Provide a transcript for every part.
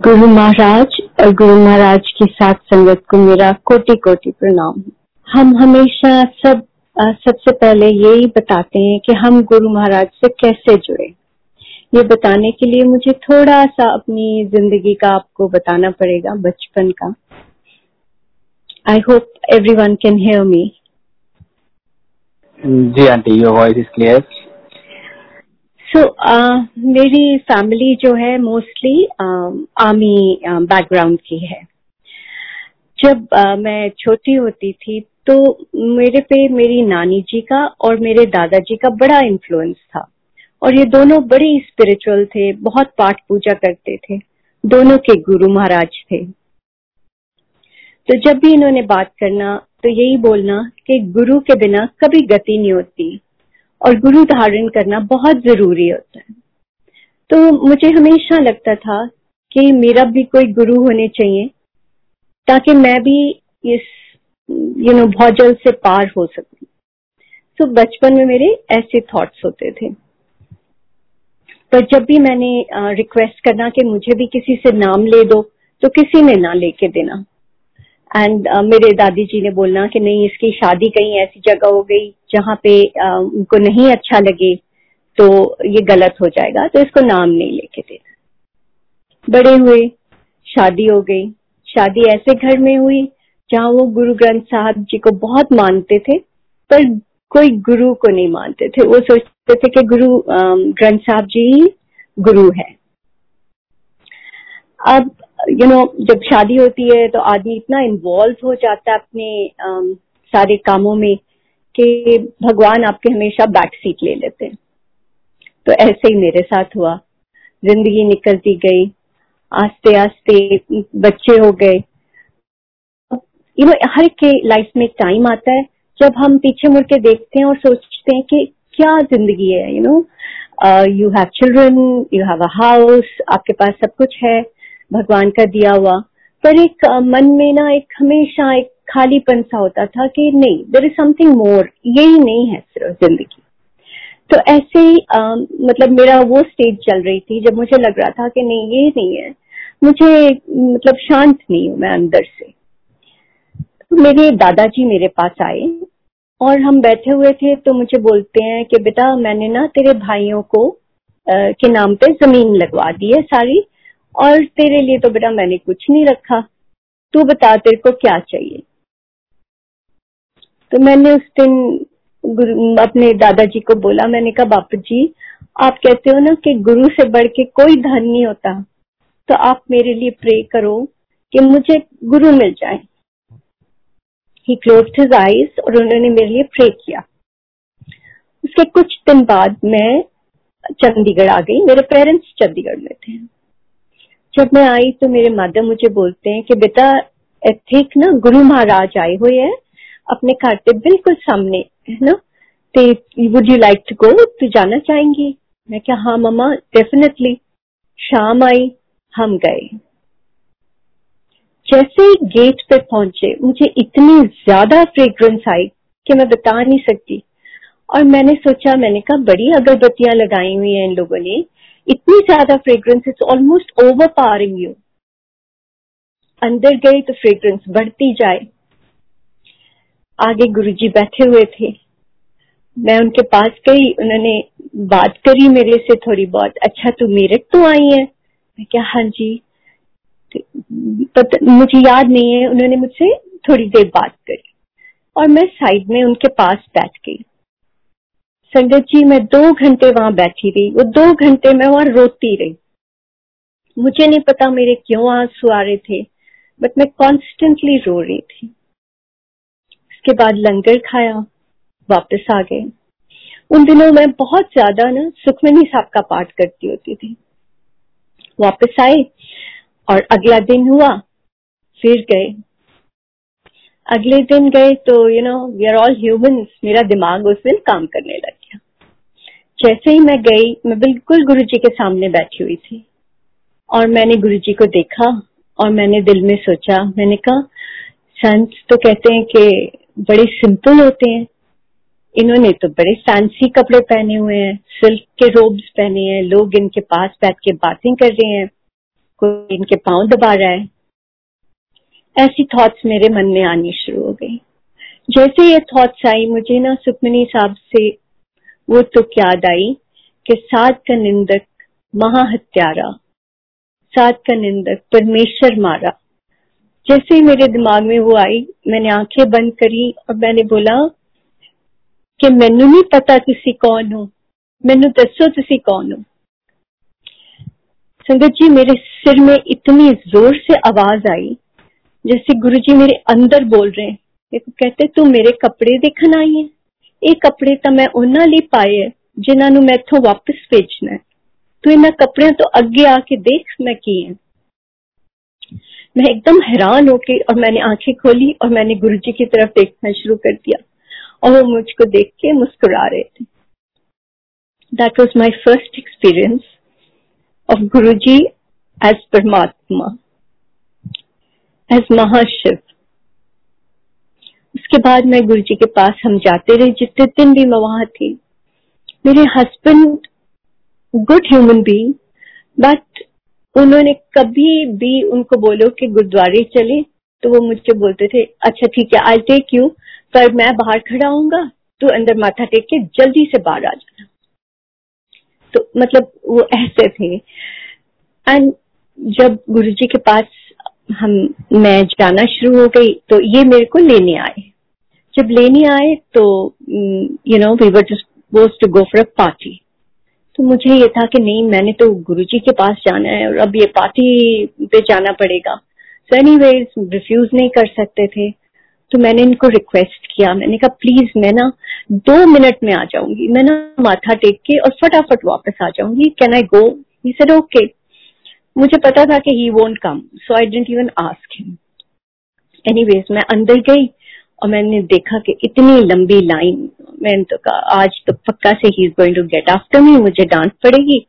गुरु महाराज और गुरु महाराज की साथ संगत को मेरा कोटि कोटि प्रणाम। हम हमेशा सब सबसे पहले यही बताते हैं कि हम गुरु महाराज से कैसे जुड़े। ये बताने के लिए मुझे थोड़ा सा अपनी ज़िंदगी का आपको बताना पड़ेगा, बचपन का। I hope everyone can hear me ji, aunty your voice is clear so मेरी फैमिली जो है मोस्टली आर्मी बैकग्राउंड की है। जब uh, मैं छोटी होती थी तो मेरे पे मेरी नानी जी का और मेरे दादाजी का बड़ा इन्फ्लुएंस था। और ये दोनों बड़े स्पिरिचुअल थे बहुत पाठ पूजा करते थे। दोनों के गुरु महाराज थे। तो जब भी इन्होंने बात करना तो यही बोलना कि गुरु के बिना कभी गति नहीं होती। और गुरु धारण करना बहुत ज़रूरी होता है। तो मुझे हमेशा लगता था कि मेरा भी कोई गुरु होने चाहिए, ताकि मैं भी इस यू नो भौजल से पार हो सकूँ। तो बचपन में मेरे ऐसे थॉट्स होते थे। पर जब भी मैंने रिक्वेस्ट करना कि मुझे भी किसी से नाम ले दो तो किसी ने ना लेके देना। एंड uh, मेरे दादी जी ने बोलना कि नहीं इसकी शादी कहीं ऐसी जगह हो गई जहाँ पे uh, उनको नहीं अच्छा लगे तो ये गलत हो जाएगा। तो इसको नाम नहीं लेके देना। बड़े हुए शादी हो गई। शादी ऐसे घर में हुई जहाँ वो गुरु ग्रंथ साहब जी को बहुत मानते थे पर कोई गुरु को नहीं मानते थे। वो सोचते थे कि गुरु ग्रंथ साहब जी ही गुरु है। अब यू नो जब शादी होती है तो आदमी इतना इन्वॉल्व हो जाता है अपने सारे कामों में कि भगवान आपके हमेशा बैक सीट ले लेते हैं। तो ऐसे ही मेरे साथ हुआ। ज़िंदगी निकलती गई। आस्ते आस्ते बच्चे हो गए। यू नो हर के लाइफ में टाइम आता है। जब हम पीछे मुड़ के देखते हैं और सोचते हैं कि क्या ज़िंदगी है you know you have children you have a house आपके पास सब कुछ है। भगवान का दिया हुआ। पर एक मन में ना एक हमेशा एक खालीपन सा होता था कि नहीं देर इज़ समथिंग मोर यही नहीं है सिर्फ़ ज़िंदगी। तो ऐसे ही मतलब मेरा वो स्टेज चल रही थी जब मुझे लग रहा था कि नहीं ये नहीं है। मुझे मतलब शांत नहीं हूँ मैं अंदर से। तो मेरे दादाजी मेरे पास आए और हम बैठे हुए थे तो मुझे बोलते हैं कि बेटा मैंने ना तेरे भाइयों को आ, के नाम पे ज़मीन लगवा दी है सारी। और तेरे लिए तो बेटा मैंने कुछ नहीं रखा। तू बता तेरे को क्या चाहिए। तो मैंने उस दिन अपने दादाजी को बोला, मैंने कहा बापू जी आप कहते हो ना कि गुरु से बढ़ के कोई धन नहीं होता। तो आप मेरे लिए प्रे करो कि मुझे गुरु मिल जाए। ही क्लोज हिज आईज और उन्होंने मेरे लिए प्रे किया। उसके कुछ दिन बाद मैं चंडीगढ़ आ गई। मेरे पेरेंट्स चंडीगढ़ में थे। जब मैं आई तो मेरे मदर मुझे बोलते हैं कि, बेटा ठीक ना? गुरु महाराज आए हुए हैं, अपने घर पे बिल्कुल सामने, है ना? तो would you like to go तू जाना चाहेंगी. मैं क्या हाँ मम्मा डेफिनेटली शाम आई, हम गए। जैसे ही गेट पे पहुँचे, मुझे इतनी ज़्यादा फ्रेग्रेंस आई कि मैं बता नहीं सकती। और मैंने सोचा, मैंने कहा, बड़ी अगरबत्तियाँ लगाई हुई हैं इन लोगों ने इतनी ज़्यादा fragrance it's almost overpowering you अंदर गई तो फ्रेग्रेंस बढ़ती जाए। आगे गुरुजी बैठे हुए थे। मैं उनके पास गई, उन्होंने बात करी मेरे से थोड़ी बहुत अच्छा तू मेरठ तो आई है? मैं क्या हाँ जी। तो मुझे याद नहीं है, उन्होंने मुझसे थोड़ी देर बात करी। और मैं साइड में उनके पास बैठ गई। संगत जी, मैं दो घंटे वहाँ बैठी रही। वो दो घंटे मैं वहाँ रोती रही। मुझे नहीं पता मेरे क्यों आँसू आ रहे थे बट मैं कॉन्स्टेंटली रो रही थी। उसके बाद लंगर खाया, वापस आ गए। उन दिनों मैं बहुत ज़्यादा ना सुखमनी साहब का पाठ करती होती थी। वापस आए और अगला दिन हुआ, फिर गए। अगले दिन गए तो you know we are all humans मेरा दिमाग उस दिन काम करने लग। जैसे ही मैं गई, मैं बिल्कुल गुरु जी के सामने बैठी हुई थी। और मैंने गुरु जी को देखा और मैंने दिल में सोचा, मैंने कहा, संत तो कहते हैं कि बड़े सिंपल होते हैं। इन्होंने तो बड़े फैंसी कपड़े पहने हुए हैं सिल्क के रोब्स पहने हैं, लोग इनके पास बैठ के बातें कर रहे हैं, कोई इनके पाँव दबा रहा है। ऐसी थॉट्स मेरे मन में आनी शुरू हो गई। जैसे ये थॉट्स आई, मुझे ना सुखमनी साहब से वो तो याद आई कि सात का निंदक महाहत्यारा, सात का निंदक परमेश्वर मारा। जैसे ही मेरे दिमाग में वो आई, मैंने आँखें बंद करी और मैंने बोला कि मैनू नहीं पता तुसी कौन हो, मैनू दसो तुसी कौन हो। संगत जी, मेरे सिर में इतनी ज़ोर से आवाज़ आई, जैसे गुरु जी मेरे अंदर बोल रहे हैं। कहते, तू मेरे कपड़े देखन आई है? ये कपड़े तो मैं उन्होंने ਲਈ पाए है जिन्होंने मैं इथों वापस भेजना है तू इन कपड़े तो अगे आके देख मैं की है मैं एकदम हैरान होके और मैंने आँखें खोली और मैंने गुरु जी की तरफ़ देखना शुरू कर दिया और वो मुझको देख के मुस्कुरा रहे थे that was my first experience of Guru ji as परमात्मा एज महाशिव उसके बाद मैं गुरु जी के पास हम जाते रहे, जितने दिन भी मैं वहाँ थी। मेरे husband good human being but उन्होंने कभी भी उनको बोलो कि गुरुद्वारे चले तो वो मुझसे बोलते थे अच्छा ठीक है आई टेक यू पर मैं बाहर खड़ा हूँगा तो अंदर माथा टेक के जल्दी से बाहर आ जाना। तो मतलब वो ऐसे थे। एंड जब गुरु जी के पास हम, मैं जाना शुरू हो गई तो ये मेरे को लेने आए। जब लेने आए तो you know we were to go for a party तो मुझे ये था कि नहीं, मैंने तो गुरुजी के पास जाना है और अब ये पार्टी पे जाना पड़ेगा। सो एनी रिफ्यूज नहीं कर सकते थे। तो मैंने इनको रिक्वेस्ट किया। मैंने कहा प्लीज़ मैं ना दो मिनट में आ जाऊँगी। मैं ना माथा टेक के और फटाफट वापस आ जाऊँगी। Can I go he said okay मुझे पता था कि he won't come so I didn't even ask him anyways मैं अंदर गई। और मैंने देखा कि इतनी लंबी लाइन, मैंने तो कहा, आज तो पक्का से he is going to get after me मुझे डांट पड़ेगी.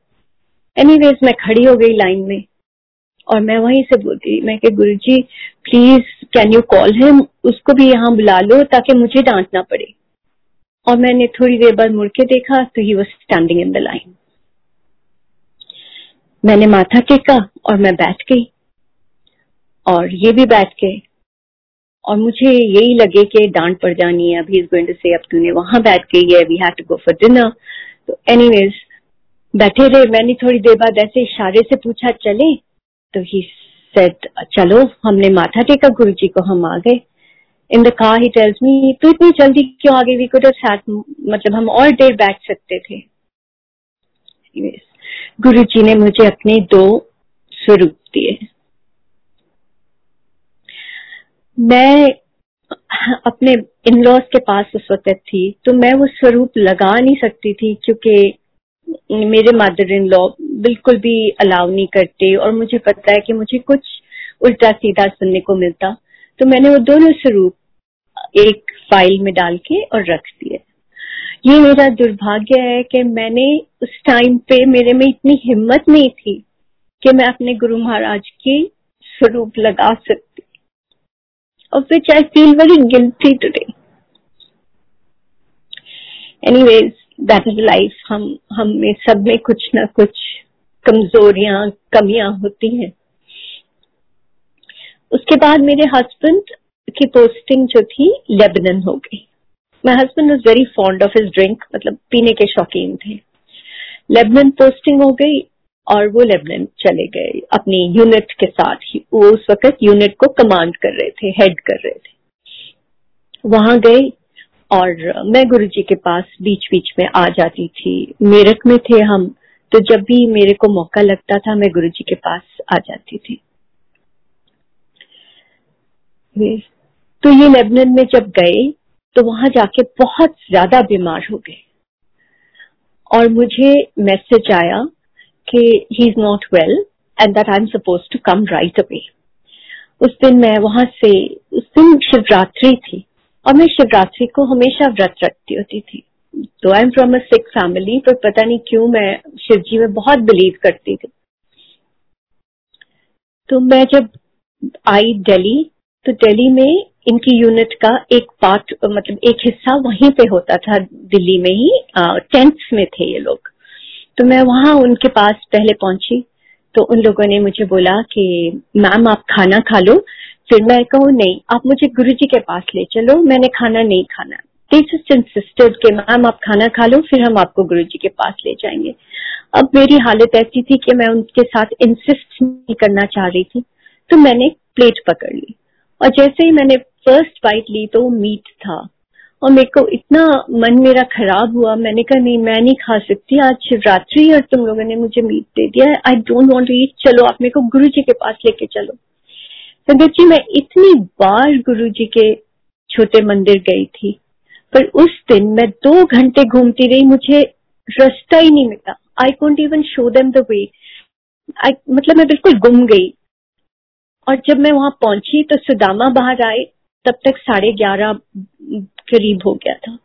एनीवेज मैं खड़ी हो गई लाइन में और मैं वहीं से बोलती मैं कि Guru ji please can you call him उसको भी यहाँ बुला लो ताकि मुझे डांटना पड़े. और मैंने थोड़ी देर बाद मुड़ के देखा तो he was standing in the line मैंने माथा टेका और मैं बैठ गई। और ये भी बैठ गए। और मुझे यही लगे कि डांट पड़ जानी है, अभी इज़ गोइंग टू से अब तूने वहाँ बैठ गई है we have to go for dinner तो एनीवेज बैठे रहे। मैंने थोड़ी देर बाद ऐसे इशारे से पूछा, चले? तो ही सेड चलो, हमने माथा टेका गुरु जी को हम आ गए. In the car he tells me तू इतनी जल्दी क्यों आ गई? वी कुड मतलब हम और देर बैठ सकते थे। गुरु जी ने मुझे अपने दो स्वरूप दिए। मैं अपने इन लॉज के पास उस वक्त थी तो मैं वो स्वरूप लगा नहीं सकती थी क्योंकि मेरे मदर इन लॉ बिल्कुल भी अलाउ नहीं करते और मुझे पता है कि मुझे कुछ उल्टा सीधा सुनने को मिलता। तो मैंने वो दोनों स्वरूप एक फ़ाइल में डाल के और रख दिए। ये मेरा दुर्भाग्य है कि मैंने उस टाइम पे मेरे में इतनी हिम्मत नहीं थी कि मैं अपने गुरु महाराज के स्वरूप लगा सकती। Of which I feel very guilty today. Anyways, that is life. हम हम में सब में कुछ ना कुछ कमजोरियाँ कमियाँ होती हैं उसके बाद मेरे हस्बैंड की पोस्टिंग जो थी लेबनन हो गई my husband was very fond of his drink मतलब पीने के शौकीन थे लेबनन पोस्टिंग हो गई और वो लेबनन चले गए। अपनी यूनिट के साथ ही वो उस वक्त यूनिट को कमांड कर रहे थे हेड कर रहे थे। वहाँ गए और मैं गुरु जी के पास बीच बीच में आ जाती थी। मेरठ में थे हम तो जब भी मेरे को मौका लगता था, मैं गुरु जी के पास आ जाती थी। तो ये लेबनन में जब गए तो वहाँ जाके बहुत ज़्यादा बीमार हो गए। और मुझे मैसेज आया कि he is not well and that I am suppose to come right away उस दिन मैं वहाँ से, उस दिन शिवरात्रि थी और मैं शिवरात्रि को हमेशा व्रत रखती होती थी। तो I am from a Sikh family पर पता नहीं क्यों मैं शिव जी में बहुत बिलीव करती थी। तो मैं जब आई दिल्ली तो दिल्ली में इनकी यूनिट का एक पार्ट मतलब एक हिस्सा वहीं पे होता था, दिल्ली में ही टेंट्स में थे ये लोग। तो मैं वहाँ उनके पास पहले पहुँची। तो उन लोगों ने मुझे बोला कि, मैम, आप खाना खा लो। फिर मैं कहूँ, नहीं, आप मुझे गुरु जी के पास ले चलो। मैंने खाना नहीं खाना। इंसिस्टेड के, मैम, आप खाना खा लो, फिर हम आपको गुरु जी के पास ले जाएँगे। अब मेरी हालत ऐसी थी कि मैं उनके साथ इंसिस्ट नहीं करना चाह रही थी। तो मैंने प्लेट पकड़ ली। और जैसे ही मैंने फ़र्स्ट बाइट ली तो मीट था। और मेरे को इतना मन मेरा खराब हुआ। मैंने कहा, नहीं, मैं नहीं खा सकती। आज शिवरात्रि और तुम लोगों ने मुझे मीट दे दिया I don't want to eat चलो, आप मेरे को गुरु जी के पास लेके चलो। संगत जी, मैं इतनी बार गुरु जी के छोटे मंदिर गई थी, पर उस दिन मैं दो घंटे घूमती रही। मुझे रास्ता ही नहीं मिला। I can't even show them the way मतलब मैं बिल्कुल गुम गई। और जब मैं वहाँ पहुँची तो सुदामा बाहर आए तब तक साढ़े ग्यारह करीब हो गया था।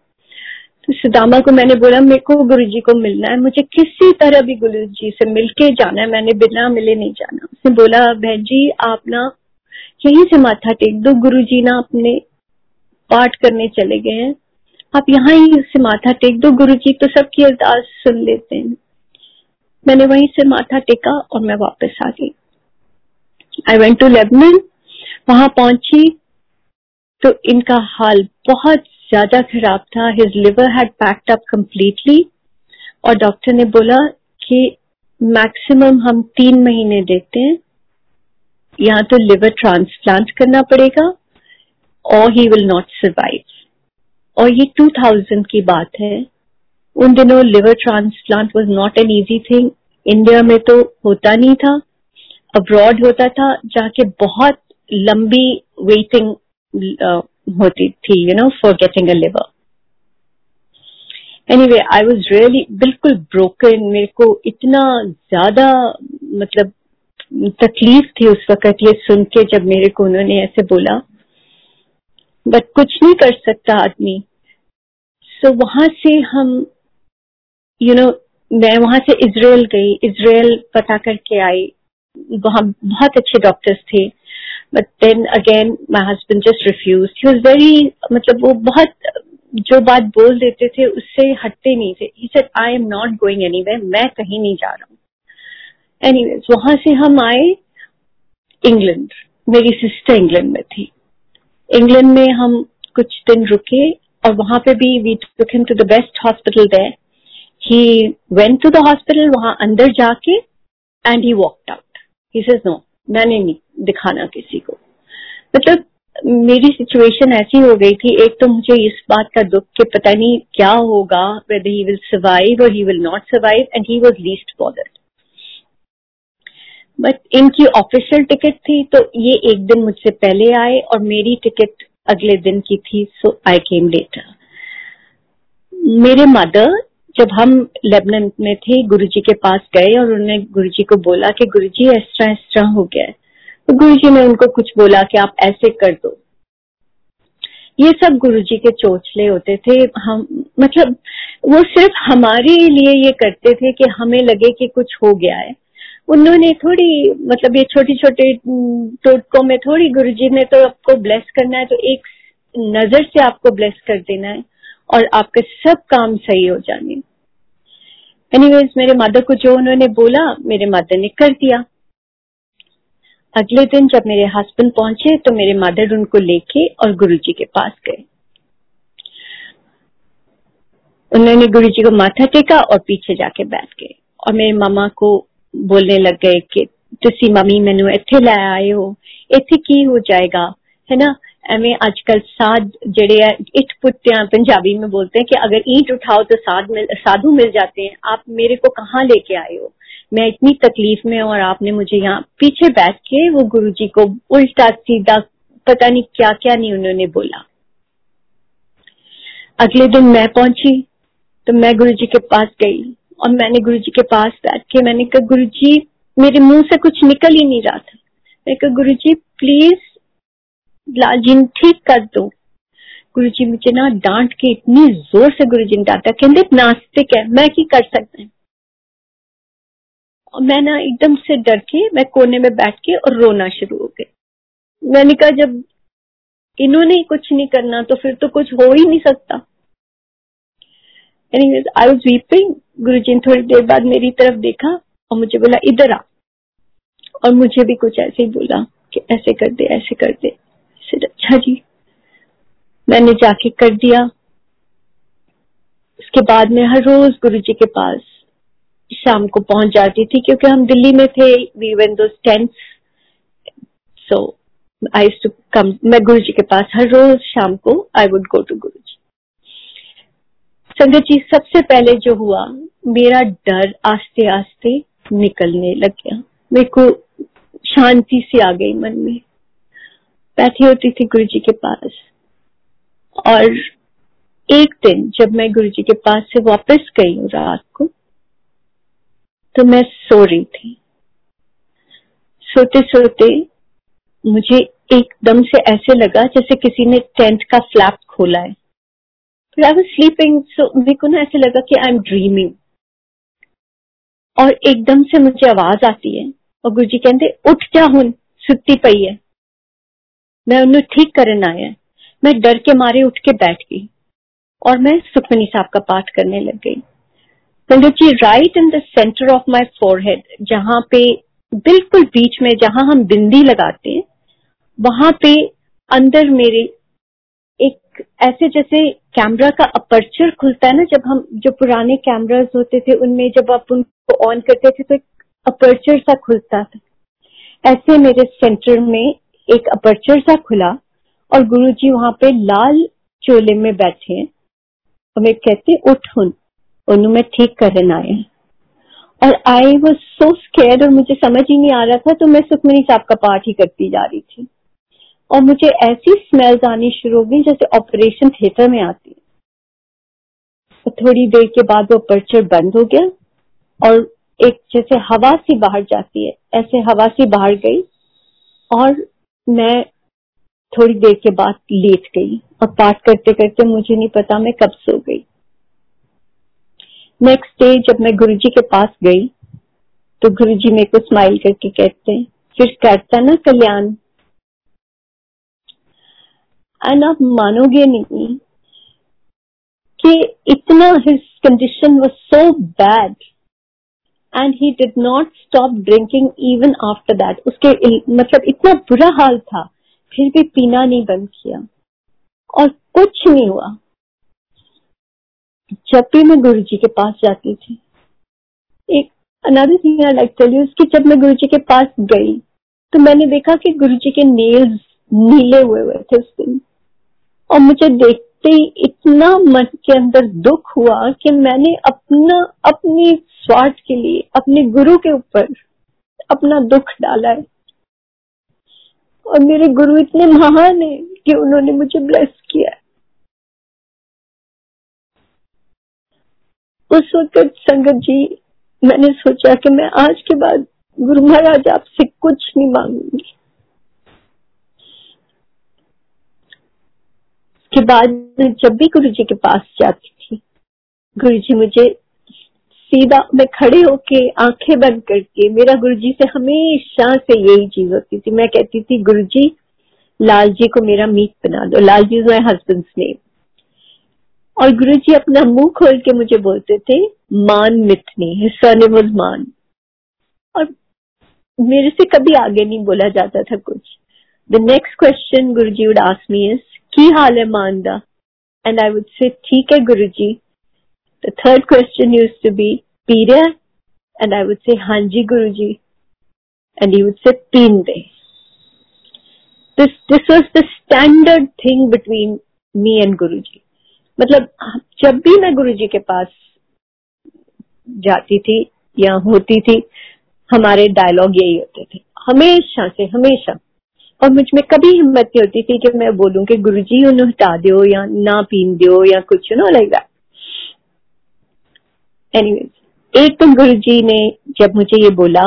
तो सुदामा को मैंने बोला, मेरे को गुरु जी को मिलना है, मुझे किसी तरह भी गुरु जी से मिलके जाना है, मैंने बिना मिले नहीं जाना। उसने बोला, बहन जी, आप ना यहीं से माथा टेक दो गुरु जी ना अपने पाठ करने चले गए हैं। आप यहाँ ही से माथा टेक दो गुरु जी तो सबकी अरदास सुन लेते हैं। मैंने वहीं से माथा टेका और मैं वापस आ गई। आई वेंट टू लेबनन वहाँ पहुँची तो इनका हाल बहुत ज़्यादा खराब था। His liver had packed up completely और डॉक्टर ने बोला कि मैक्सिमम हम तीन महीने देते हैं। या तो लिवर ट्रांसप्लांट करना पड़ेगा और ही विल नॉट सर्वाइव और ये 2000 की बात है। उन दिनों liver transplant was not an easy thing India में तो होता नहीं था। अब्रॉड होता था जाके बहुत लंबी वेटिंग होती थी you know for getting a liver anyway I was really बिल्कुल ब्रोकन मेरे को इतना ज़्यादा मतलब तकलीफ़ थी उस वक्त ये सुन के जब मेरे को उन्होंने ऐसे बोला। बट कुछ नहीं कर सकता आदमी। सो so, वहाँ से हम यू you नो know, मैं वहाँ से इसराइल गई। इसराइल पता करके आई। वहाँ बहुत अच्छे डॉक्टर्स थे। But then again my husband just refuse he was very मतलब वो बहुत, जो बात बोल देते थे, उससे हटते नहीं थे। He said I am not going anyway मैं कहीं नहीं जा रहा हूँ. एनी वेज वहाँ से हम आए इंग्लैंड मेरी सिस्टर इंग्लैंड में थी। इंग्लैंड में हम कुछ दिन रुके और वहाँ पे भी we took him to the best hospital there he went to the hospital वहाँ अंदर जाके and he walked out he says no मैंने नहीं दिखाना किसी को. मतलब मेरी सिचुएशन ऐसी हो गई थी, एक तो मुझे इस बात का दुख कि पता नहीं क्या होगा वेदर ही विल सर्वाइव और he will not survive and he was least bothered but इनकी ऑफिशियल टिकट थी तो ये एक दिन मुझसे पहले आए और मेरी टिकट अगले दिन की थी सो आई केम लेटर मेरे मदर जब हम लेबनन में थे, गुरुजी के पास गए और उन्होंने गुरुजी को बोला कि गुरुजी तरह, इस तरह हो गया है। तो गुरुजी ने उनको कुछ बोला कि आप ऐसे कर दो। ये सब गुरुजी के चोचले होते थे। हम मतलब वो सिर्फ़ हमारे लिए ये करते थे कि हमें लगे कि कुछ हो गया है। उन्होंने थोड़ी मतलब ये छोटे छोटे टोटकों में थोड़ी, गुरुजी ने तो आपको ब्लेस करना है तो एक नज़र से आपको ब्लेस कर देना है। और आपके सब काम सही हो जाने। एनीवेज मेरे मदर को जो उन्होंने बोला, मेरे मदर ने कर दिया। अगले दिन जब मेरे हस्बैंड पहुँचे तो मेरे मदर उनको लेके और गुरुजी के पास गए। उन्होंने गुरुजी को माथा टेका और पीछे जाके बैठ गए। और मेरे मामा को बोलने लग गए कि, तुसी मम्मी, मैनू इथे लै आए हो। इथे की हो जाएगा? है ना? एवं आजकल साध जड़े है, इट पुट्टिया पंजाबी में बोलते हैं कि अगर ईट उठाओ तो साध मिल, साधु मिल जाते हैं। आप मेरे को कहाँ लेके आए हो? मैं इतनी तकलीफ़ में और आपने मुझे यहाँ पीछे बैठ के वो गुरु जी को उल्टा सीधा पता नहीं क्या क्या नहीं उन्होंने बोला। अगले दिन मैं पहुँची तो मैं गुरु जी के पास गई और मैंने गुरु जी के पास बैठ के मैंने कहा गुरु जी मेरे मुँह से कुछ निकल ही नहीं रहा था। मैं कहा गुरु जी प्लीज़ लालजी ठीक कर दो। गुरु जी मुझे ना डांट के इतनी ज़ोर से गुरु जी ने डांटा, कहते, नास्तिक है, मैं की कर सकता है? और मैं ना एकदम से डर के मैं कोने में बैठ के और रोना शुरू हो गई। मैंने कहा, जब इन्होंने कुछ नहीं करना तो फिर तो कुछ हो ही नहीं सकता। आई वॉज़ वीपिंग गुरु जी ने थोड़ी देर बाद मेरी तरफ़ देखा और मुझे बोला, इधर आ। और मुझे भी कुछ ऐसे ही बोला कि, ऐसे कर दे, ऐसे कर दे। अच्छा जी, मैंने जाके कर दिया। उसके बाद में हर रोज गुरु जी के पास शाम को पहुँच जाती थी, क्योंकि हम दिल्ली में थे वी वेन दो सो आई टू कम मैं गुरु जी के पास हर रोज शाम को आई वुड गो टू गुरु जी संगत जी, सबसे पहले जो हुआ, मेरा डर आस्ते आस्ते निकलने लग गया। मेरे को शांति सी आ गई मन में। बैठी होती थी गुरु जी के पास। और एक दिन जब मैं गुरु जी के पास से वापस गई हूँ रात को तो मैं सो रही थी। सोते सोते मुझे एकदम से ऐसे लगा जैसे किसी ने टेंट का फ्लैप खोला है। आई वॉज़ स्लीपिंग सो मेरे को ना ऐसे लगा कि आई एम ड्रीमिंग और एकदम से मुझे आवाज़ आती है, और गुरु जी कहते, उठ जा हूँ सुती पई है। मैं उन्हें ठीक करना आया। मैं डर के मारे उठ के बैठ गई और मैं सुखमनी साहब का पाठ करने लग गई। पंडित जी right in the centre of my forehead जहाँ पे बिल्कुल बीच में जहाँ हम बिंदी लगाते हैं, वहाँ पे अंदर मेरे एक ऐसे जैसे कैमरा का अपर्चर खुलता है ना, जब हम जो पुराने कैमरास होते थे, उनमें जब आप उनको ऑन करते थे तो एक अपर्चर सा खुलता था। ऐसे मेरे सेंटर में एक अपर्चर सा खुला और गुरुजी वहाँ पे लाल चोले में बैठे हैं। और मैं कहती उठ हूँ उन्होंने मैं ठीक करने आए और आई वॉज़ सो स्केयर और मुझे समझ ही नहीं आ रहा था तो मैं सुखमनी साहब का पाठ ही करती जा रही थी। और मुझे ऐसी स्मेल्स आनी शुरू हो गई जैसे ऑपरेशन थिएटर में आती तो थोड़ी देर के बाद वो पर्चर बंद हो गया और एक जैसे हवा सी बाहर जाती है, ऐसे हवा सी बाहर गई और मैं थोड़ी देर के बाद लेट गई और पाठ करते करते मुझे नहीं पता मैं कब सो गई। नेक्स्ट डे जब मैं गुरुजी के पास गई तो गुरुजी मेरे को स्माइल करके कहते हैं, फिर करता ना कल्याण? एंड आप मानोगे नहीं कि इतना his condition was so bad and he did not stop drinking even after that उसके मतलब इतना बुरा हाल था, फिर भी पीना नहीं बंद किया। और कुछ नहीं हुआ। जब भी मैं गुरु जी के पास जाती थी, एक another thing I like tell you कि जब मैं गुरु जी के पास गई तो मैंने देखा कि गुरु जी के नेल्स नीले हुए हुए थे उस दिन। और मुझे देखते ही इतना मन के अंदर दुख हुआ कि मैंने अपना, अपनी स्वार्थ के लिए, अपने गुरु के ऊपर अपना दुख डाला है। और मेरे गुरु इतने महान है कि उन्होंने मुझे ब्लेस किया उस वक्त संगत जी, मैंने सोचा कि मैं आज के बाद गुरु महाराज आपसे कुछ नहीं मांगूँगी। के बाद मैं जब भी गुरु जी के पास जाती थी गुरु जी मुझे सीधा मैं खड़े होके आँखें बंद करके, मेरा गुरुजी से हमेशा से यही चीज़ होती थी। मैं कहती थी गुरु जी लाल जी को मेरा मीट बना दो। लाल जी माई हस्बैंड नेम और गुरु जी अपना मुँह खोल के मुझे बोलते थे, मान मिथनी हिस्सा वॉज़ मान। और मेरे से कभी आगे नहीं बोला जाता था कुछ। The next question Guru ji would ask me is की हाल है मानदा एंड आई वुड से ठीक है गुरु The third question used to be, Pirya? And I would say, Hanji Guruji. And he would say, Pinde. This, this was the standard thing between me and Guruji. मतलब जब भी मैं गुरुजी के पास जाती थी या होती थी हमारे डायलॉग यही होते थे हमेशा से हमेशा और मुझमें कभी हिम्मत नहीं होती थी कि मैं बोलूँ कि गुरुजी उन्हें हटा दो या ना पीन दो या कुछ नो लाइक दैट एनीवेज एक दिन गुरु जी ने जब मुझे ये बोला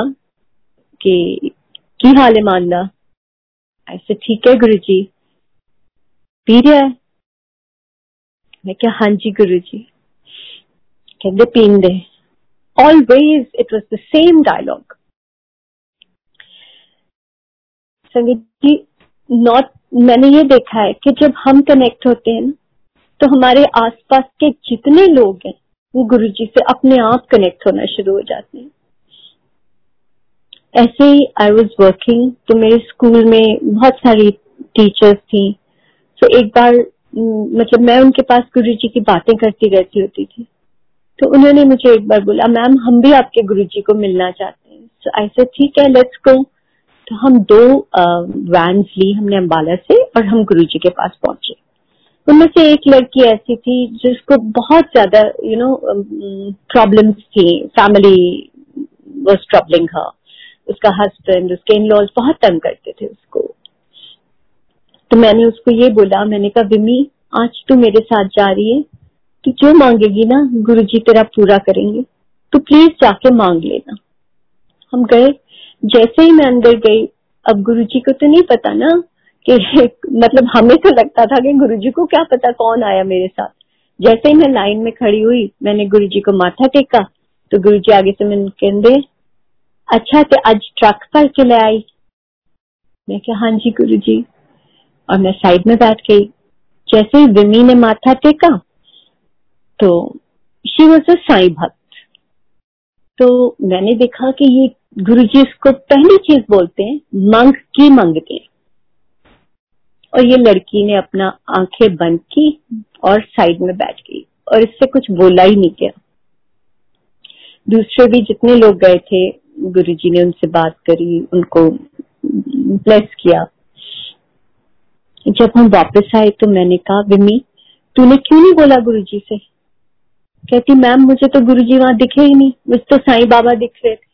कि, की हाल है मानना? ऐसे ठीक है गुरु जी पी रहा है? मैं क्या हाँ जी गुरु जी कहते, पीन दे। Always it was the same dialogue Sangeet ji not, मैंने ये देखा है कि जब हम कनेक्ट होते हैं तो हमारे आसपास के जितने लोग हैं, वो गुरु जी से अपने आप कनेक्ट होना शुरू हो जाते हैं। ऐसे ही आई वॉज़ वर्किंग तो मेरे स्कूल में बहुत सारी टीचर्स थी। तो एक बार मतलब मैं उनके पास गुरु जी की बातें करती रहती होती थी। तो उन्होंने मुझे एक बार बोला, मैम, हम भी आपके गुरु जी को मिलना चाहते हैं। तो ऐसे ठीक है लेट्स गो तो हम दो वैन ली हमने अम्बाला से और हम गुरु जी के पास पहुँचे। उनमें से एक लड़की ऐसी थी जिसको बहुत ज़्यादा यू नो प्रॉब्लम्स थी। फैमिली वॉज़ ट्रबलिंग हर उसका हस्बैंड उसके इन लॉज बहुत तंग करते थे उसको। तो मैंने उसको ये बोला, मैंने कहा, विमी, आज तू मेरे साथ जा रही है, तू जो मांगेगी ना गुरु जी तेरा पूरा करेंगे। तो प्लीज़ जाके मांग लेना। हम गए जैसे ही मैं अंदर गई, अब गुरु जी को तो नहीं पता ना कि मतलब हमें तो लगता था कि गुरु जी को क्या पता कौन आया मेरे साथ। जैसे ही मैं लाइन में खड़ी हुई, मैंने गुरु जी को माथा टेका तो गुरु जी आगे से मैंने कहते अच्छा तो आज ट्रक पर के ले आई? मैं क्या हाँ जी गुरु जी और मैं साइड में बैठ गई। जैसे ही विमी ने माथा टेका तो शी वॉज़ अ साई भक्त तो मैंने देखा कि ये गुरु जी इसको पहली चीज़ बोलते हैं, मंग की मंगते और ये लड़की ने अपना आँखें बंद की और साइड में बैठ गई और इससे कुछ बोला ही नहीं गया। दूसरे भी जितने लोग गए थे गुरु जी ने उनसे बात करी, उनको ब्लेस किया। जब हम वापस आए तो मैंने कहा, विमी, तूने क्यों नहीं बोला गुरु जी से? कहती, मैम, मुझे तो गुरु जी वहाँ दिखे ही नहीं। मुझे तो साईं बाबा दिख रहे थे।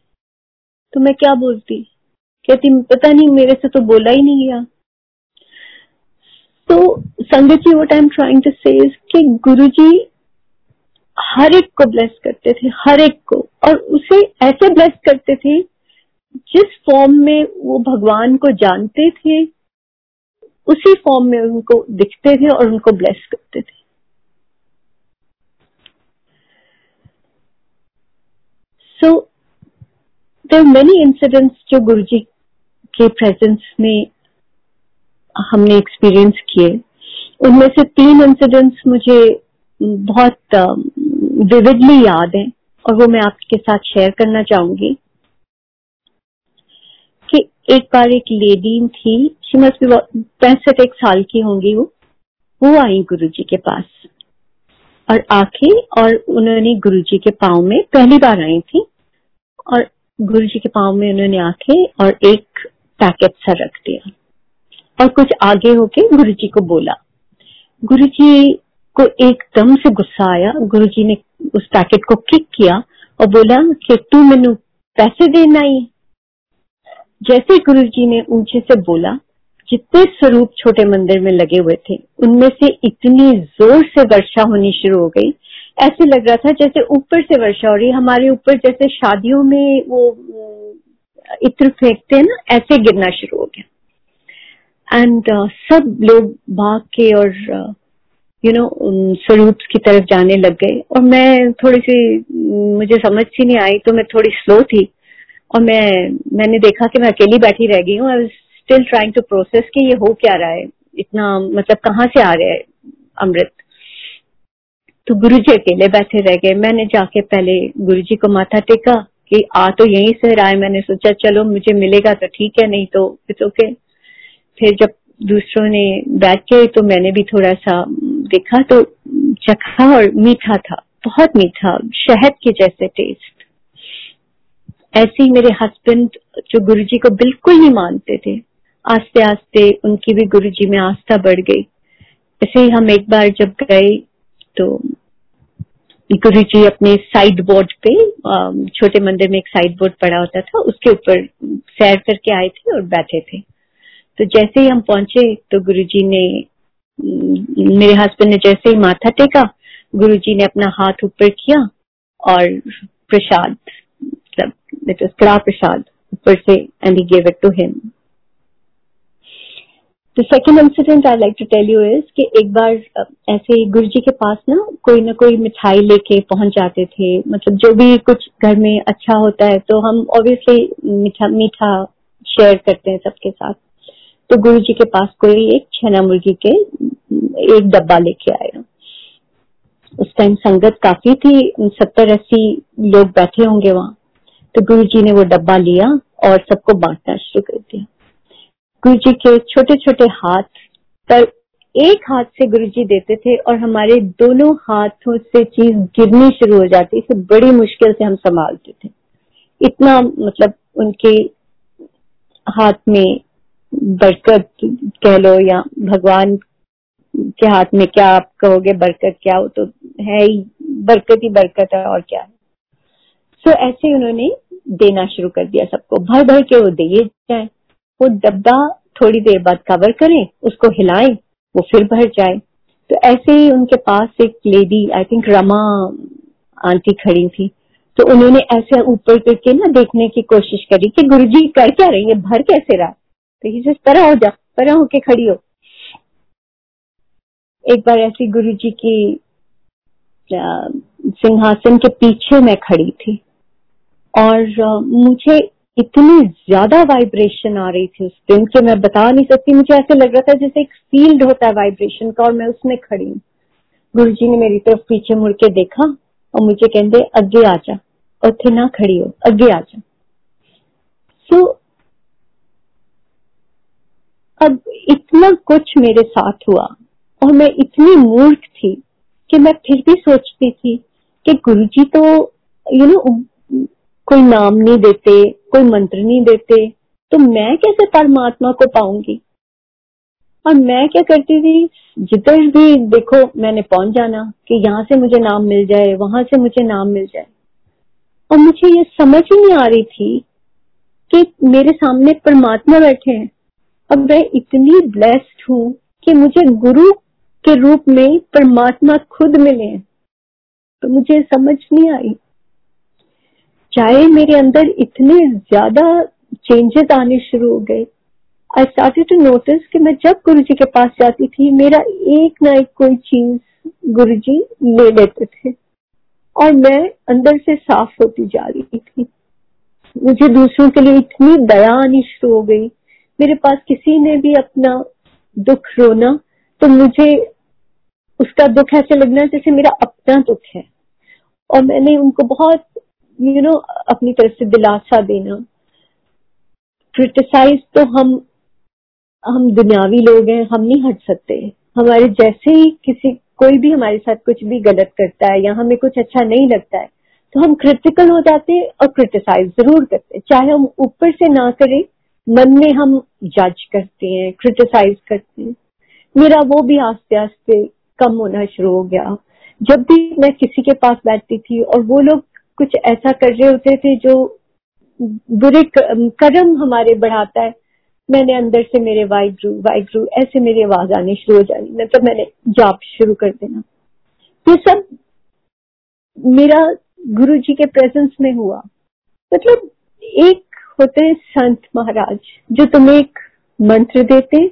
तो मैं क्या बोलती? कहती, पता नहीं, मेरे से तो बोला ही नहीं गया। तो sangat ji what I am trying to say कि गुरु जी हर एक को ब्लेस करते थे, हर एक को। और उसे ऐसे ब्लेस करते थे, जिस फॉर्म में वो भगवान को जानते थे, उसी फॉर्म में उनको दिखते थे और उनको ब्लेस करते थे। सो देर मेनी इंसिडेंट्स जो गुरु जी के प्रेजेंस में हमने एक्सपीरियंस किए। उनमें से तीन इंसिडेंट्स मुझे बहुत विविडली याद है और वो मैं आपके साथ शेयर करना चाहूँगी। कि एक बार एक लेडी थी शी मस्ट भी पैंसठ एक साल की होंगी वो। वो आई गुरु जी के पास और आके और उन्होंने गुरु जी के पाँव में पहली बार आई थी। और गुरु जी के पाँव में उन्होंने आके और एक पैकेट सा रख दिया। और कुछ आगे होके गुरु जी को बोला। गुरु जी को एकदम से गुस्सा आया। गुरु जी ने उस पैकेट को किक किया और बोला कि तू मेनू पैसे देना ही। जैसे गुरु जी ने ऊँचे से बोला, जितने स्वरूप छोटे मंदिर में लगे हुए थे, उनमें से इतनी ज़ोर से वर्षा होनी शुरू हो गई ऐसे लग रहा था जैसे ऊपर से वर्षा हो रही हमारे ऊपर जैसे शादियों में वो इत्र फेंकते हैं ना ऐसे गिरना शुरू हो गया। एंड uh, सब लोग भाग के और यू नो स्वरूप की तरफ़ जाने लग गए। और मैं थोड़ी सी मुझे समझ सी नहीं आई तो मैं थोड़ी स्लो थी। और मैं मैंने देखा कि मैं अकेली बैठी रह गई हूँ। I still trying to process कि ये हो क्या रहा है? इतना मतलब कहाँ से आ रहा है अमृत? तो गुरु जी अकेले बैठे रह गए। मैंने जाके पहले गुरु जी को माथा टेका कि आ तो यहीं से है मैंने सोचा, चलो, मुझे मिलेगा तो ठीक है, नहीं तो इट्स ओके फिर जब दूसरों ने बैठ के तो मैंने भी थोड़ा सा देखा तो चखा और मीठा था, बहुत मीठा, शहद के जैसे टेस्ट ऐसे ही मेरे हस्बैंड जो गुरुजी को बिल्कुल नहीं मानते थे आस्ते आस्ते उनकी भी गुरुजी में आस्था बढ़ गई। ऐसे ही हम एक बार जब गए तो गुरु जी अपने साइड बोर्ड पे छोटे मंदिर में एक साइड बोर्ड पड़ा होता था, उसके ऊपर सैर करके आए थे और बैठे थे। तो जैसे ही हम पहुँचे तो गुरु जी ने मेरे हस्बैंड ने जैसे ही माथा टेका गुरु जी ने अपना हाथ ऊपर किया और प्रसाद मतलब कड़ा प्रसाद, ऊपर से and he gave it to him तो second incident I like to tell you is कि एक बार ऐसे गुरु जी के पास ना कोई ना कोई मिठाई लेके पहुँच जाते थे। मतलब जो भी कुछ घर में अच्छा होता है तो हम ऑब्वियसली मीठा मीठा शेयर करते हैं सबके साथ। तो गुरु जी के पास कोई एक छना मुर्गी के एक डब्बा लेके आया उस टाइम संगत काफ़ी थी सत्तर अस्सी लोग बैठे होंगे वहाँ। तो गुरु जी ने वो डब्बा लिया और सबको बांटना शुरू कर दिया। गुरु जी के छोटे छोटे हाथ पर एक हाथ से गुरु जी देते थे और हमारे दोनों हाथों से चीज़ गिरनी शुरू हो जाती इसे बड़ी मुश्किल से हम संभालते थे। इतना मतलब उनके हाथ में बरकत कह लो या भगवान के हाथ में क्या आप कहोगे बरकत क्या हो तो है ही बरकत ही बरकत है और क्या है। सो so, ऐसे उन्होंने देना शुरू कर दिया सबको भर भर के वो दिए जाए। वो डब्बा थोड़ी देर बाद कवर करें, उसको हिलाएँ, वो फिर भर जाए। तो ऐसे ही उनके पास एक lady I think Rama aunty खड़ी थी। तो उन्होंने ऐसे ऊपर करके ना देखने की कोशिश करी कि गुरुजी कर क्या रही है, भर कैसे रहा तो तरह हो जा तरह होके खड़ी हो। एक बार ऐसी गुरु जी की सिंहासन के पीछे मैं खड़ी थी। और मुझे इतनी ज़्यादा वाइब्रेशन आ रही थी उस दिन कि मैं बता नहीं सकती मुझे ऐसे लग रहा था जैसे एक फ़ील्ड होता है वाइब्रेशन का और मैं उसमें खड़ी हूँ। गुरु जी ने मेरी तरफ़ पीछे मुड़ के देखा और मुझे कहते अगे आ जा और थे ना खड़ी हो अगे आ जा। सो so, अब इतना कुछ मेरे साथ हुआ और मैं इतनी मूर्ख थी कि मैं फिर भी सोचती थी कि गुरुजी तो यू you नो know, कोई नाम नहीं देते कोई मंत्र नहीं देते तो मैं कैसे परमात्मा को पाऊँगी? और मैं क्या करती थी? जिधर भी देखो, मैंने पहुँच जाना कि यहाँ से मुझे नाम मिल जाए, वहाँ से मुझे नाम मिल जाए। और मुझे ये समझ ही नहीं आ रही थी कि मेरे सामने परमात्मा बैठे हैं। अब मैं इतनी ब्लेस्ड हूँ कि मुझे गुरु के रूप में परमात्मा खुद मिले तो मुझे समझ नहीं आई चाहे मेरे अंदर इतने ज़्यादा चेंजेस आने शुरू हो गए। आई स्टार्टेड टू नोटिस कि मैं जब गुरु जी के पास जाती थी, मेरा एक ना एक कोई चीज़ गुरु जी ले लेते थे। और मैं अंदर से साफ़ होती जा रही थी। मुझे दूसरों के लिए इतनी दया आनी शुरू हो गई। मेरे पास किसी ने भी अपना दुख रोना तो मुझे उसका दुख ऐसे लगना जैसे मेरा अपना दुख है। और मैंने उनको बहुत यू you नो know, अपनी तरफ़ से दिलासा देना। क्रिटिसाइज तो हम हम दुनियावी लोग हैं हम नहीं हट सकते। हमारे जैसे ही किसी कोई भी हमारे साथ कुछ भी गलत करता है या हमें कुछ अच्छा नहीं लगता है तो हम क्रिटिकल हो जाते हैं और क्रिटिसाइज ज़रूर करते हैं। चाहे हम ऊपर से ना करें मन में हम जज करते हैं क्रिटिसाइज करते हैं। मेरा वो भी आस्ते आस्ते कम होना शुरू हो गया। जब भी मैं किसी के पास बैठती थी और वो लोग कुछ ऐसा कर रहे होते थे जो बुरे कदम हमारे बढ़ाता है। मैंने अंदर से मेरे वाइग्रू वाइग्रू ऐसे मेरी आवाज़ आनी शुरू हो जानी। मतलब तो मैंने जाप शुरू कर देना। ये सब मेरा गुरु जी के प्रेजेंस में हुआ। मतलब एक होते हैं संत महाराज, जो तुम्हें एक मंत्र देते,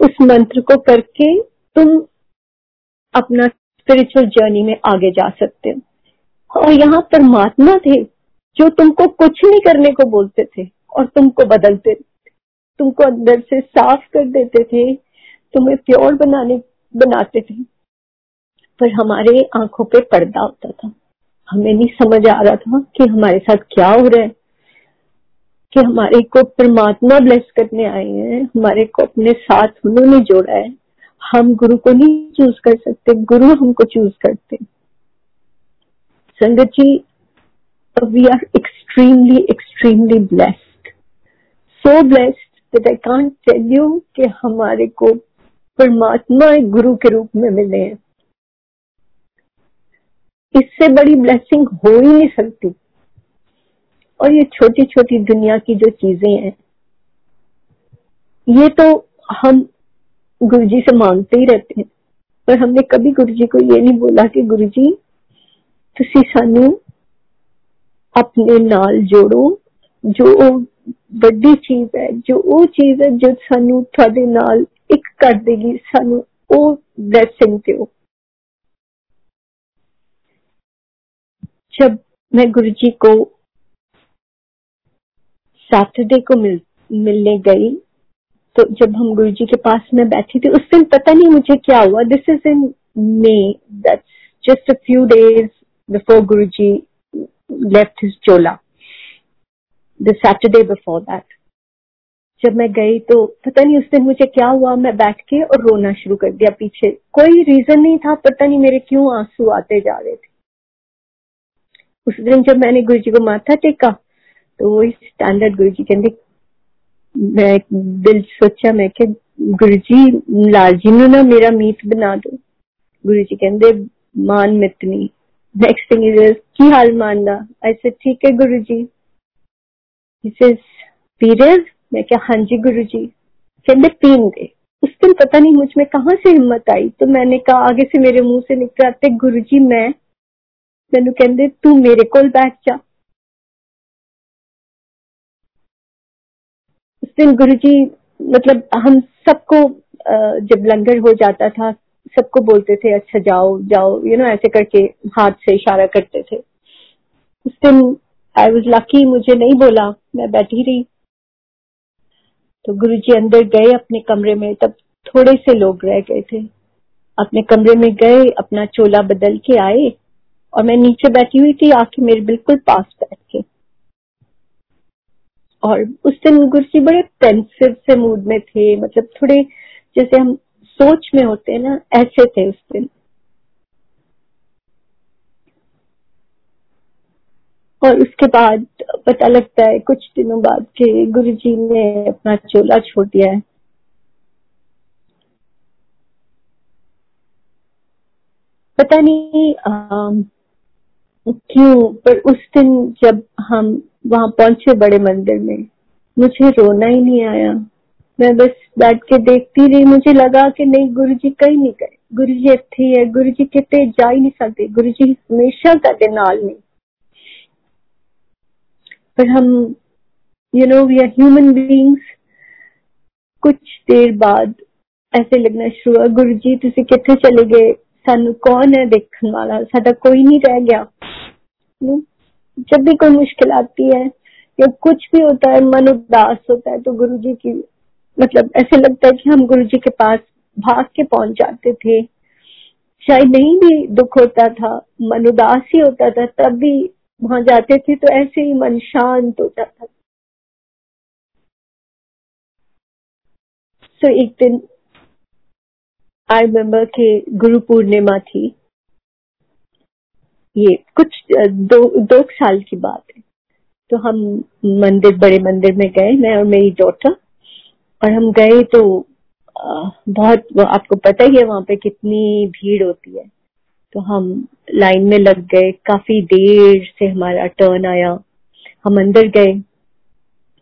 उस मंत्र को करके तुम अपना स्पिरिचुअल जर्नी में आगे जा सकते हो। और यहाँ परमात्मा थे जो तुमको कुछ नहीं करने को बोलते थे और तुमको बदलते तुमको अंदर से साफ़ कर देते थे, तुम्हें प्योर बनाने, बनाते थे। पर हमारे आँखों पे पर्दा होता था। हमें नहीं समझ आ रहा था कि हमारे साथ क्या हो रहा है, कि हमारे को परमात्मा ब्लेस करने आए हैं, हमारे को अपने साथ उन्होंने जोड़ा है। हम गुरु को नहीं चूज़ कर सकते, गुरु हमको चूज़ करते sangat ji we are extremely extremely blessed so blessed that I can't tell you कि हमारे को परमात्मा एक गुरु के रूप में मिले हैं। इससे बड़ी ब्लेसिंग हो ही नहीं सकती। और ये छोटी छोटी दुनिया की जो चीज़ें हैं, ये तो हम गुरु जी से मांगते ही रहते हैं। पर हमने कभी गुरु जी को ये नहीं बोला कि गुरु जी ਤੁਸੀਂ ਸਾਨੂੰ ਆਪਣੇ ਨਾਲ ਜੋੜੋ ਜੋ ਵੱਡੀ ਚੀਜ਼ ਹੈ ਜੋ ਉਹ ਚੀਜ਼ ਹੈ ਜੋ ਸਾਨੂੰ ਤੁਹਾਡੇ ਨਾਲ ਇੱਕ ਕਰ ਦੇਗੀ ਸਾਨੂੰ ਉਹ ਬਲੇਸਿੰਗ ਦਿਓ जब मैं गुरु जी को सैटरडे को मिल मिलने गई तो जब हम गुरु जी के पास में बैठी थी उस दिन पता नहीं मुझे क्या हुआ this is in May that's just a few days Guru ji left his Chola the Saturday before that जब मैं गई तो पता नहीं उस दिन मुझे क्या हुआ, मैं बैठ के और रोना शुरू कर दिया पीछे। कोई रीजन नहीं था, पता नहीं मेरे क्यों आँसू आते जा रहे थे। उस दिन जब मैंने गुरु जी को माथा टेका तो वही स्टैंडर्ड गुरु जी कहते, मैं दिल सोचा, मैं गुरु जी लाल जी ना मेरा मीत बना दो। गुरु जी कहते, मान मितनी नेक्स्ट थिंग इज़ की हाल मानना ऐसे ठीक है गुरु जी पीरियड मैं क्या हाँ जी गुरु जी कहते पीन दे उस दिन पता नहीं मुझमें कहा से हिम्मत आई तो मैंने कहा आगे से मेरे मुँह से निकल आते गुरु जी मैं मैनू कहते तू मेरे को बैठ जा उस दिन गुरु जी मतलब हम सबको जब लंगर हो जाता था सबको बोलते थे अच्छा जाओ जाओ यू you नो know, ऐसे करके हाथ से इशारा करते थे। उस दिन आई वॉज़ लकी मुझे नहीं बोला मैं बैठी रही। तो गुरु जी अंदर गए अपने कमरे में तब थोड़े से लोग रह गए थे। अपने कमरे में गए अपना चोला बदल के आए और मैं नीचे बैठी हुई थी आके मेरे बिल्कुल पास बैठ के। और उस दिन गुरु जी बड़े पेंसिव से मूड में थे मतलब थोड़े जैसे हम सोच में होते ना, ऐसे थे उस दिन। और उसके बाद पता लगता है कुछ दिनों बाद के गुरु जी ने अपना चोला छोड़ दिया है। पता नहीं क्यों, पर उस दिन जब हम वहाँ पहुँचे बड़े मंदिर में, मुझे रोना ही नहीं आया। मैं बस बैठ के देखती रही। मुझे लगा कि नहीं गुरु जी कहीं नहीं गए। गुरु जी इतने है। गुरु जी कितने जा ही नहीं सकते। गुरु जी हमेशा कहते नाल नहीं पर हम you know we are human beings कुछ देर बाद ऐसे लगना शुरू हुआ गुरु जी तुम कितने चले गए? सानू कौन है देखने वाला? साडा कोई नहीं रह गया। जब भी कोई मुश्किल आती है, या कुछ भी होता है, मन उदास होता है तो गुरु जी की मतलब ऐसे लगता है कि हम गुरु जी के पास भाग के पहुँच जाते थे। शायद नहीं भी दुख होता था, मन उदास ही होता था, तब भी वहाँ जाते थे तो ऐसे ही मन शांत हो जाता था। तो एक दिन आई रिमेम्बर के गुरु पूर्णिमा थी। ये कुछ दो दो साल की बात है। तो हम मंदिर, बड़े मंदिर में गए, मैं और मेरी डॉटर और हम गए तो बहुत आपको पता ही है वहाँ पे कितनी भीड़ होती है। तो हम लाइन में लग गए। काफ़ी देर से हमारा टर्न आया। हम अंदर गए।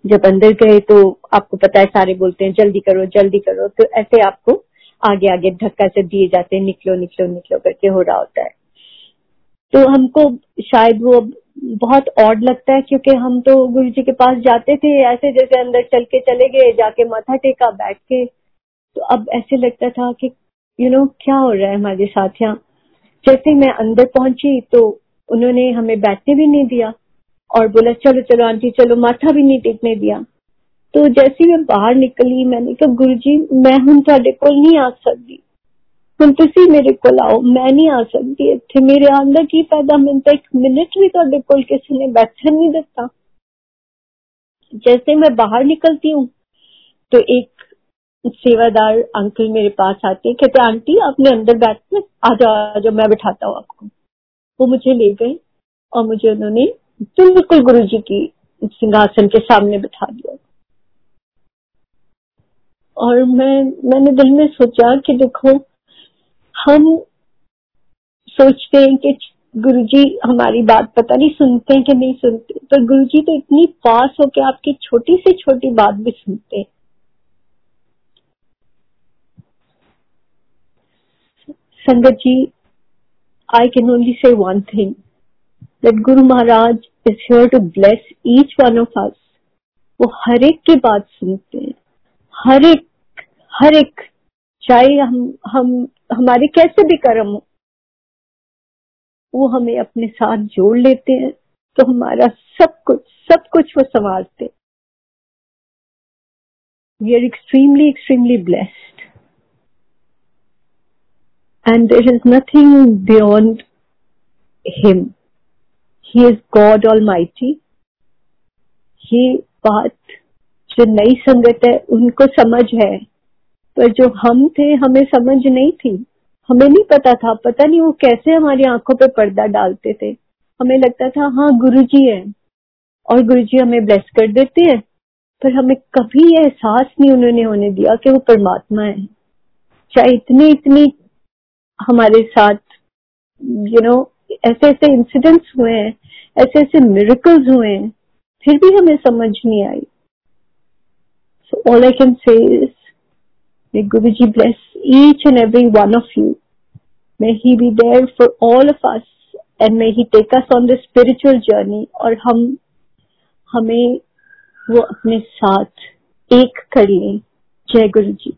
जब अंदर गए तो आपको पता है सारे बोलते हैं, जल्दी करो जल्दी करो। तो ऐसे आपको आगे आगे धक्का से दिए जाते हैं, निकलो निकलो निकलो करके हो रहा होता है। तो हमको शायद वो बहुत ऑड लगता है क्योंकि हम तो गुरु जी के पास जाते थे ऐसे जैसे अंदर चल के चले गए जाके माथा टेका बैठ के। तो अब ऐसे लगता था कि यू you नो know, क्या हो रहा है हमारे साथ यहाँ? जैसे मैं अंदर पहुँची तो उन्होंने हमें बैठने भी नहीं दिया और बोला चलो चलो आंटी चलो माथा भी नहीं टेकने दिया। तो जैसे मैं बाहर निकली मैंने कहा गुरु जी मैं हूँ थोड़े को नहीं आ सकती ਹੁਣ ਤੁਸੀਂ ਮੇਰੇ ਕੋਲ ਆਓ ਮੈਂ ਨਹੀਂ ਆ ਸਕਦੀ ਇੱਥੇ ਮੇਰੇ ਆਉਣ ਦਾ ਕੀ ਫਾਇਦਾ ਮੈਨੂੰ ਤਾਂ ਇੱਕ ਮਿੰਟ ਵੀ ਤੁਹਾਡੇ ਕੋਲ ਕਿਸੇ ਨੇ ਬੈਠਣ नहीं देता जैसे मैं बाहर निकलती हूँ तो एक सेवादार अंकल मेरे पास आते हैं कहते आंटी आपने अंदर बैठना आ जाओ आ जाओ मैं बिठाता हूँ आपको वो मुझे ले गए और मुझे उन्होंने बिल्कुल गुरु जी की सिंहासन के सामने बिठा दिया और मैं मैंने दिल में सोचा कि देखो हम सोचते हैं कि गुरु जी हमारी बात पता नहीं सुनते हैं कि नहीं सुनते पर गुरु जी तो इतनी पास हो के आपकी छोटी से छोटी बात भी सुनते हैं। Sangat ji, I can only say one thing that Guru Maharaj is here to bless each one of us. वो हर एक की बात सुनते हैं। हर एक हर एक चाहे हम हम हमारे कैसे भी कर्म हो, वो हमें अपने साथ जोड़ लेते हैं तो हमारा सब कुछ सब कुछ वो संवारते we are extremely extremely blessed and there is nothing beyond him. He is God Almighty. ये बात जो नई संगत है, उनको समझ है पर जो हम थे, हमें समझ नहीं थी। हमें नहीं पता था, पता नहीं वो कैसे हमारी आँखों पे पर्दा डालते थे। हमें लगता था हाँ गुरु जी है। और गुरु जी हमें ब्लेस कर देते हैं। पर हमें कभी एहसास नहीं उन्होंने होने दिया कि वो परमात्मा है। चाहे इतनी इतनी हमारे साथ यू नो ऐसे ऐसे इंसिडेंट्स हुए हैं ऐसे ऐसे मिरेकल्स हुए हैं, फिर भी हमें समझ नहीं आई। So all I can say May Guruji bless each and every one of you. May He be there for all of us and may He take us on this spiritual journey और हम हमें वो अपने साथ एक कर लें जय गुरु जी